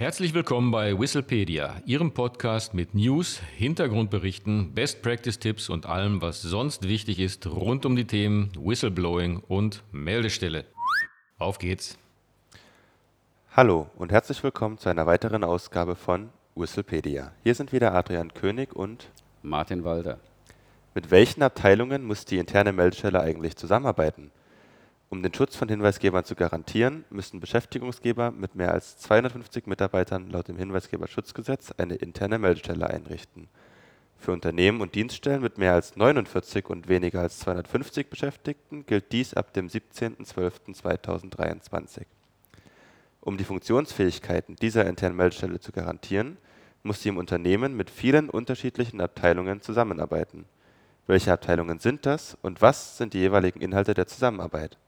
Herzlich willkommen bei Whistlepedia, Ihrem Podcast mit News, Hintergrundberichten, Best Practice Tipps und allem, was sonst wichtig ist rund um die Themen Whistleblowing und Meldestelle. Auf geht's! Hallo und herzlich willkommen zu einer weiteren Ausgabe von Whistlepedia. Hier sind wieder Adrian König und Martin Walter. Mit welchen Abteilungen muss die interne Meldestelle eigentlich zusammenarbeiten? Um den Schutz von Hinweisgebern zu garantieren, müssen Beschäftigungsgeber mit mehr als 250 Mitarbeitern laut dem Hinweisgeberschutzgesetz eine interne Meldestelle einrichten. Für Unternehmen und Dienststellen mit mehr als 49 und weniger als 250 Beschäftigten gilt dies ab dem 17.12.2023. Um die Funktionsfähigkeiten dieser internen Meldestelle zu garantieren, muss sie im Unternehmen mit vielen unterschiedlichen Abteilungen zusammenarbeiten. Welche Abteilungen sind das und was sind die jeweiligen Inhalte der Zusammenarbeit?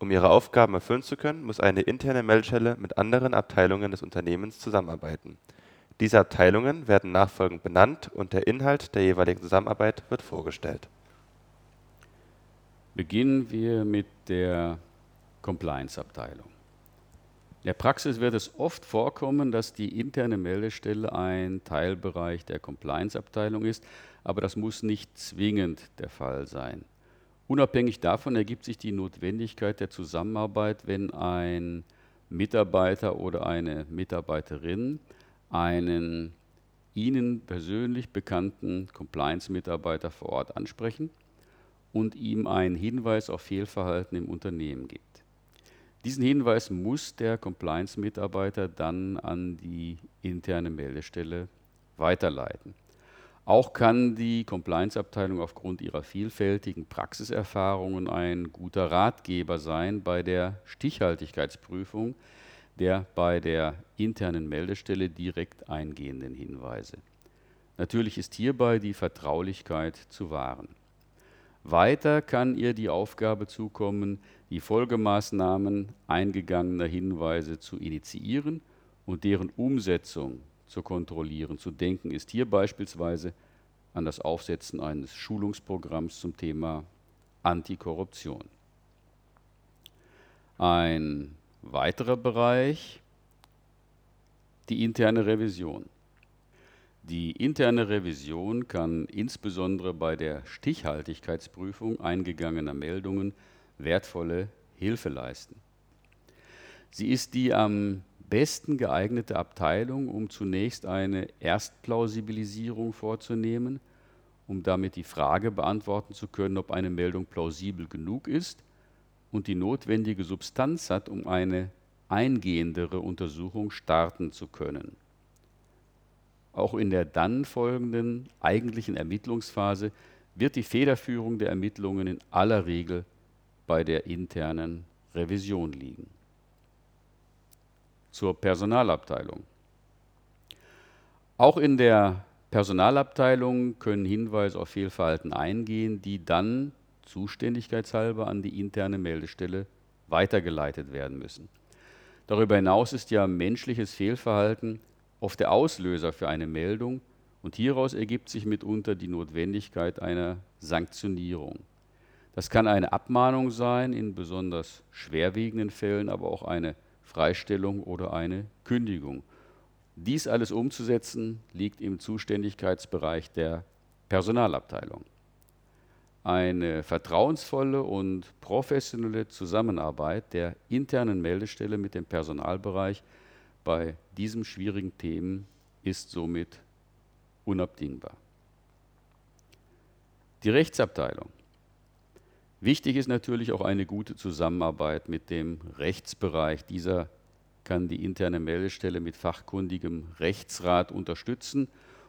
Um ihre Aufgaben erfüllen zu können, muss eine interne Meldestelle mit anderen Abteilungen des Unternehmens zusammenarbeiten. Diese Abteilungen werden nachfolgend benannt und der Inhalt der jeweiligen Zusammenarbeit wird vorgestellt. Beginnen wir mit der Compliance-Abteilung. In der Praxis wird es oft vorkommen, dass die interne Meldestelle ein Teilbereich der Compliance-Abteilung ist, aber das muss nicht zwingend der Fall sein. Unabhängig davon ergibt sich die Notwendigkeit der Zusammenarbeit, wenn ein Mitarbeiter oder eine Mitarbeiterin einen Ihnen persönlich bekannten Compliance-Mitarbeiter vor Ort ansprechen und ihm einen Hinweis auf Fehlverhalten im Unternehmen gibt. Diesen Hinweis muss der Compliance-Mitarbeiter dann an die interne Meldestelle weiterleiten. Auch kann die Compliance-Abteilung aufgrund ihrer vielfältigen Praxiserfahrungen ein guter Ratgeber sein bei der Stichhaltigkeitsprüfung der bei der internen Meldestelle direkt eingehenden Hinweise. Natürlich ist hierbei die Vertraulichkeit zu wahren. Weiter kann ihr die Aufgabe zukommen, die Folgemaßnahmen eingegangener Hinweise zu initiieren und deren Umsetzung zu kontrollieren. Zu denken ist hier beispielsweise an das Aufsetzen eines Schulungsprogramms zum Thema Antikorruption. Ein weiterer Bereich, die interne Revision. Die interne Revision kann insbesondere bei der Stichhaltigkeitsprüfung eingegangener Meldungen wertvolle Hilfe leisten. Sie ist die am besten geeignete Abteilung, um zunächst eine Erstplausibilisierung vorzunehmen, um damit die Frage beantworten zu können, ob eine Meldung plausibel genug ist und die notwendige Substanz hat, um eine eingehendere Untersuchung starten zu können. Auch in der dann folgenden eigentlichen Ermittlungsphase wird die Federführung der Ermittlungen in aller Regel bei der internen Revision liegen zur Personalabteilung. Auch in der Personalabteilung können Hinweise auf Fehlverhalten eingehen, die dann zuständigkeitshalber an die interne Meldestelle weitergeleitet werden müssen. Darüber hinaus ist ja menschliches Fehlverhalten oft der Auslöser für eine Meldung und hieraus ergibt sich mitunter die Notwendigkeit einer Sanktionierung. Das kann eine Abmahnung sein in besonders schwerwiegenden Fällen, aber auch eine Freistellung oder eine Kündigung. Dies alles umzusetzen liegt im Zuständigkeitsbereich der Personalabteilung. Eine vertrauensvolle und professionelle Zusammenarbeit der internen Meldestelle mit dem Personalbereich bei diesem schwierigen Themen ist somit unabdingbar. Die Rechtsabteilung Wichtig ist natürlich auch eine gute Zusammenarbeit mit dem Rechtsbereich. Dieser kann die interne Meldestelle mit fachkundigem Rechtsrat unterstützen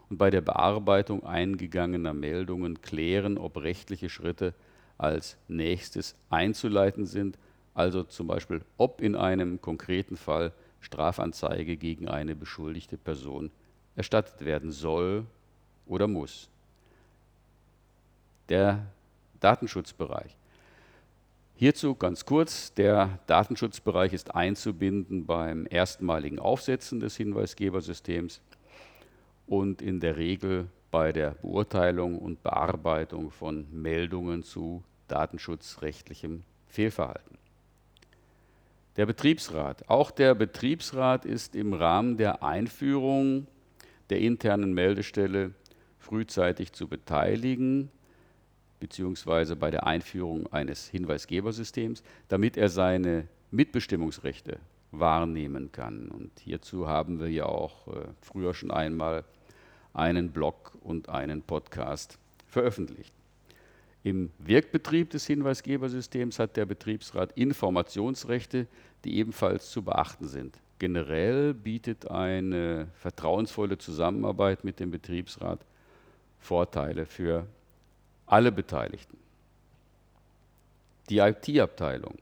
und bei der Bearbeitung eingegangener Meldungen klären, ob rechtliche Schritte als nächstes einzuleiten sind, also zum Beispiel, ob in einem konkreten Fall Strafanzeige gegen eine beschuldigte Person erstattet werden soll oder muss. Der Datenschutzbereich. Hierzu ganz kurz, der Datenschutzbereich ist einzubinden beim erstmaligen Aufsetzen des Hinweisgebersystems und in der Regel bei der Beurteilung und Bearbeitung von Meldungen zu datenschutzrechtlichem Fehlverhalten. Der Betriebsrat. Auch der Betriebsrat ist im Rahmen der Einführung der internen Meldestelle frühzeitig zu beteiligen, beziehungsweise bei der Einführung eines Hinweisgebersystems, damit er seine Mitbestimmungsrechte wahrnehmen kann. Und hierzu haben wir ja auch äh, früher schon einmal einen Blog und einen Podcast veröffentlicht. Im Wirkbetrieb des Hinweisgebersystems hat der Betriebsrat Informationsrechte, die ebenfalls zu beachten sind. Generell bietet eine vertrauensvolle Zusammenarbeit mit dem Betriebsrat Vorteile für alle Beteiligten. Die IT-Abteilung.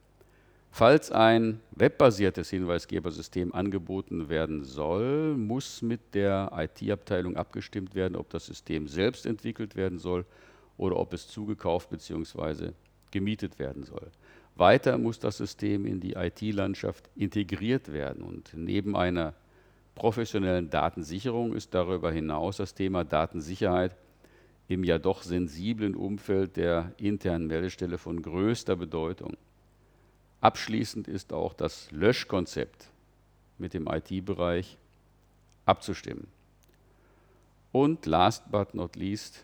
Falls ein webbasiertes Hinweisgebersystem angeboten werden soll, muss mit der IT-Abteilung abgestimmt werden, ob das System selbst entwickelt werden soll oder ob es zugekauft bzw. gemietet werden soll. Weiter muss das System in die IT-Landschaft integriert werden und neben einer professionellen Datensicherung ist darüber hinaus das Thema Datensicherheit im ja doch sensiblen Umfeld der internen Meldestelle von größter Bedeutung. Abschließend ist auch das Löschkonzept mit dem IT-Bereich abzustimmen. Und last but not least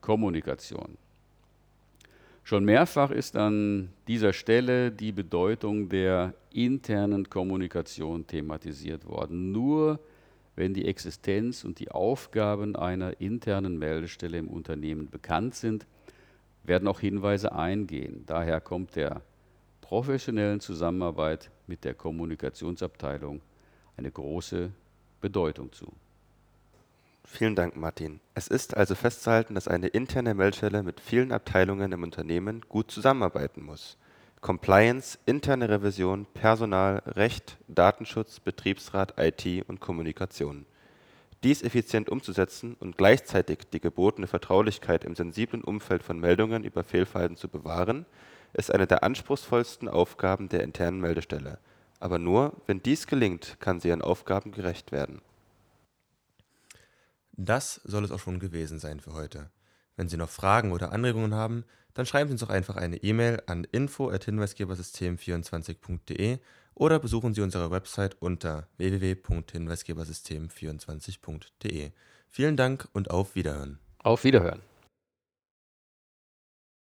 Kommunikation. Schon mehrfach ist an dieser Stelle die Bedeutung der internen Kommunikation thematisiert worden. Nur wenn die Existenz und die Aufgaben einer internen Meldestelle im Unternehmen bekannt sind, werden auch Hinweise eingehen. Daher kommt der professionellen Zusammenarbeit mit der Kommunikationsabteilung eine große Bedeutung zu. Vielen Dank, Martin. Es ist also festzuhalten, dass eine interne Meldestelle mit vielen Abteilungen im Unternehmen gut zusammenarbeiten muss. Compliance, interne Revision, Personal, Recht, Datenschutz, Betriebsrat, IT und Kommunikation. Dies effizient umzusetzen und gleichzeitig die gebotene Vertraulichkeit im sensiblen Umfeld von Meldungen über Fehlverhalten zu bewahren, ist eine der anspruchsvollsten Aufgaben der internen Meldestelle. Aber nur, wenn dies gelingt, kann sie ihren Aufgaben gerecht werden. Das soll es auch schon gewesen sein für heute. Wenn Sie noch Fragen oder Anregungen haben, dann schreiben Sie uns doch einfach eine E-Mail an info@hinweisgebersystem24.de oder besuchen Sie unsere Website unter www.hinweisgebersystem24.de. Vielen Dank und auf Wiederhören. Auf Wiederhören.